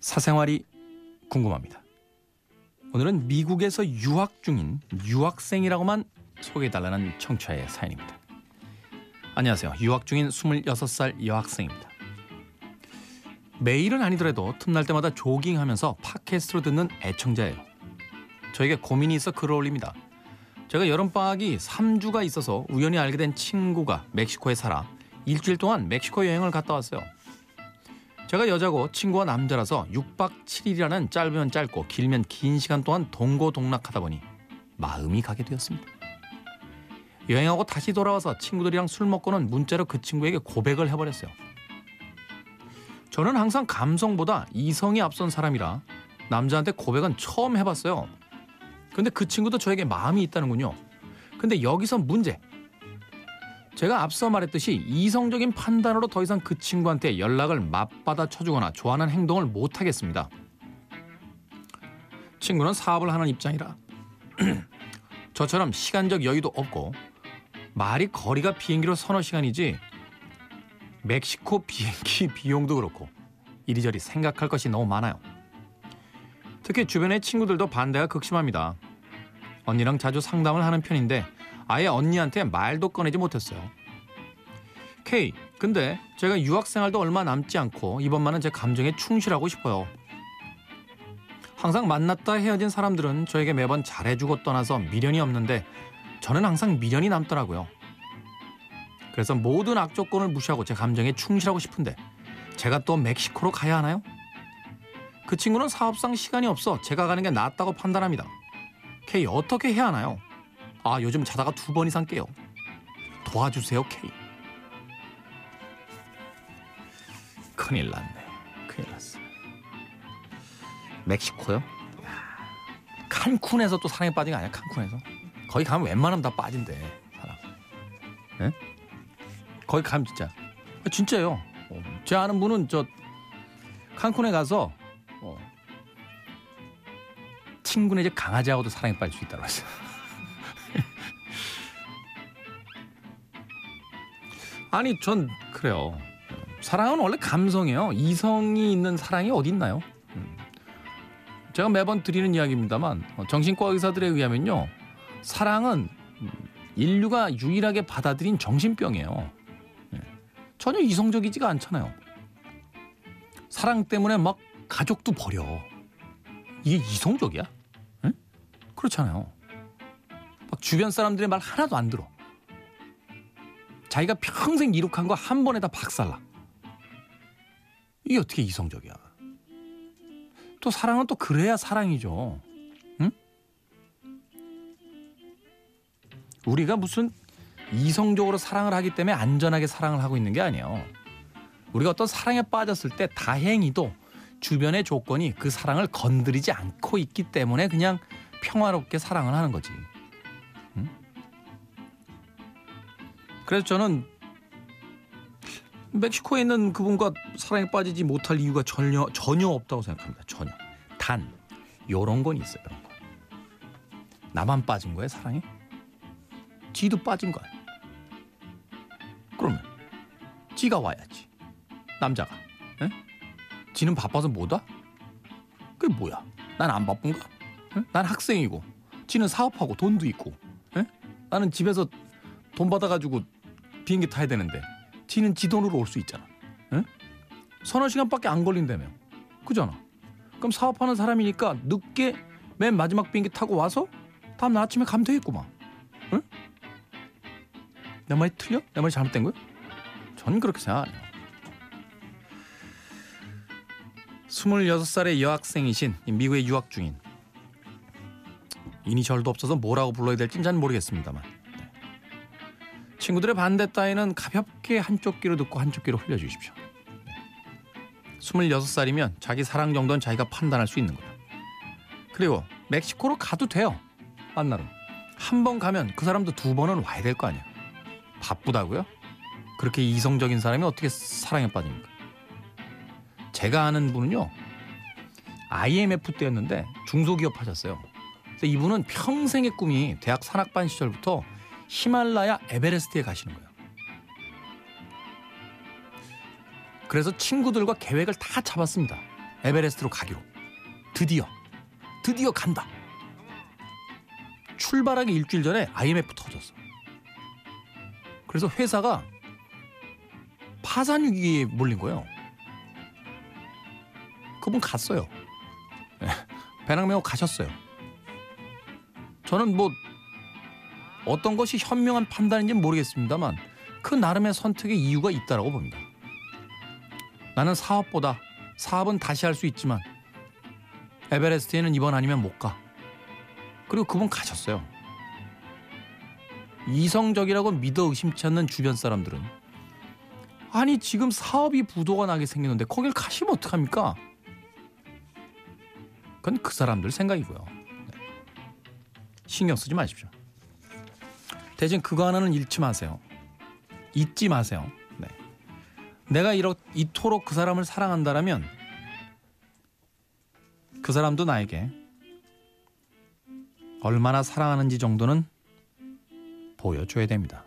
사생활이 궁금합니다. 오늘은 미국에서 유학 중인 유학생이라고만 소개해달라는 청취자의 사연입니다. 안녕하세요. 유학 중인 26살 여학생입니다. 매일은 아니더라도 틈날 때마다 조깅하면서 팟캐스트로 듣는 애청자예요. 저에게 고민이 있어 글을 올립니다. 제가 여름방학이 3주가 있어서 우연히 알게 된 친구가 멕시코에 살아 일주일 동안 멕시코 여행을 갔다 왔어요. 제가 여자고 친구가 남자라서 6박 7일이라는 짧으면 짧고 길면 긴 시간 동안 동고동락하다 보니 마음이 가게 되었습니다. 여행하고 다시 돌아와서 친구들이랑 술 먹고는 문자로 그 친구에게 고백을 해버렸어요. 저는 항상 감성보다 이성이 앞선 사람이라 남자한테 고백은 처음 해봤어요. 근데 그 친구도 저에게 마음이 있다는군요. 근데 여기서 문제. 제가 앞서 말했듯이 이성적인 판단으로 더 이상 그 친구한테 연락을 맞받아 쳐주거나 좋아하는 행동을 못 하겠습니다. 친구는 사업을 하는 입장이라 저처럼 시간적 여유도 없고 말이 거리가 비행기로 서너 시간이지 멕시코 비행기 비용도 그렇고 이리저리 생각할 것이 너무 많아요. 특히 주변의 친구들도 반대가 극심합니다. 언니랑 자주 상담을 하는 편인데 아예 언니한테 말도 꺼내지 못했어요. K, 근데 제가 유학 생활도 얼마 남지 않고 이번만은 제 감정에 충실하고 싶어요. 항상 만났다 헤어진 사람들은 저에게 매번 잘해주고 떠나서 미련이 없는데 저는 항상 미련이 남더라고요. 그래서 모든 악조건을 무시하고 제 감정에 충실하고 싶은데 제가 또 멕시코로 가야 하나요? 그 친구는 사업상 시간이 없어 제가 가는 게 낫다고 판단합니다. K 어떻게 해야 하나요? 아, 요즘 자다가 두 번 이상 깨요. 도와주세요, K. 큰일 났네. 큰일 났어. 멕시코요? 칸쿤에서 또 사랑에 빠진 거 아니야? 칸쿤에서? 거기 가면 웬만하면 다 빠진대. 사람. 예? 거기 가면 진짜. 아, 진짜요. 어, 제 아는 분은 저 칸쿤에 가서 어, 친구네 집 강아지하고도 사랑에 빠질 수 있다고 했어요. 아니 전 그래요. 사랑은 원래 감성이에요. 이성이 있는 사랑이 어디 있나요? 음. 제가 매번 드리는 이야기입니다만 어, 정신과 의사들에 의하면요. 사랑은 인류가 유일하게 받아들인 정신병이에요. 예. 전혀 이성적이지가 않잖아요. 사랑 때문에 막 가족도 버려. 이게 이성적이야? 응? 그렇잖아요. 막 주변 사람들의 말 하나도 안 들어. 자기가 평생 이룩한 거 한 번에 다 박살나. 이게 어떻게 이성적이야? 또 사랑은 또 그래야 사랑이죠. 응? 우리가 무슨 이성적으로 사랑을 하기 때문에 안전하게 사랑을 하고 있는 게 아니에요. 우리가 어떤 사랑에 빠졌을 때 다행히도 주변의 조건이 그 사랑을 건드리지 않고 있기 때문에 그냥 평화롭게 사랑을 하는 거지. 그래서 저는 멕시코에 있는 그분과 사랑에 빠지지 못할 이유가 전혀 전혀 없다고 생각합니다. 전혀. 단 요런 건 있어요. 이런 거. 나만 빠진 거야 사랑에? 지도 빠진 거 아니야. 그러면 지가 와야지. 남자가. 에? 지는 바빠서 못 와? 그게 뭐야? 난 안 바쁜가? 에? 난 학생이고 지는 사업하고 돈도 있고 에? 나는 집에서 돈 받아가지고 비행기 타야 되는데 지는 지 돈으로 올 수 있잖아. 에? 서너 시간밖에 안 걸린다며. 그잖아. 그럼 사업하는 사람이니까 늦게 맨 마지막 비행기 타고 와서 다음 날 아침에 가면 되겠구만. 응? 내 말이 틀려? 내 말이 잘못된 거야? 전 그렇게 생각 안 해요. 26살의 여학생이신 미국에 유학 중인 이니셜도 없어서 뭐라고 불러야 될진 잘 모르겠습니다만 네. 친구들의 반대 따위는 가볍게 한쪽 귀로 듣고 한쪽 귀로 흘려주십시오. 네. 26살이면 자기 사랑 정도는 자기가 판단할 수 있는 거예요. 그리고 멕시코로 가도 돼요. 만나러. 한 번 가면 그 사람도 두 번은 와야 될 거 아니야. 바쁘다고요? 그렇게 이성적인 사람이 어떻게 사랑에 빠집니까? 제가 아는 분은요. IMF 때였는데 중소기업 하셨어요. 이분은 평생의 꿈이 대학 산악반 시절부터 히말라야 에베레스트에 가시는 거예요. 그래서 친구들과 계획을 다 잡았습니다. 에베레스트로 가기로. 드디어 드디어 간다. 출발하기 일주일 전에 IMF 터졌어. 그래서 회사가 파산 위기에 몰린 거예요. 그분 갔어요. 네, 배낭 메고 가셨어요. 저는 뭐 어떤 것이 현명한 판단인지는 모르겠습니다만 그 나름의 선택의 이유가 있다라고 봅니다. 나는 사업보다 사업은 다시 할 수 있지만 에베레스트에는 이번 아니면 못 가. 그리고 그분 가셨어요. 이성적이라고 믿어 의심치 않는 주변 사람들은 아니 지금 사업이 부도가 나게 생겼는데 거길 가시면 어떡합니까? 그건 그 사람들 생각이고요. 네. 신경 쓰지 마십시오. 대신 그거 하나는 잃지 마세요. 잊지 마세요. 네. 내가 이렇, 이토록 그 사람을 사랑한다라면 그 사람도 나에게 얼마나 사랑하는지 정도는 보여줘야 됩니다.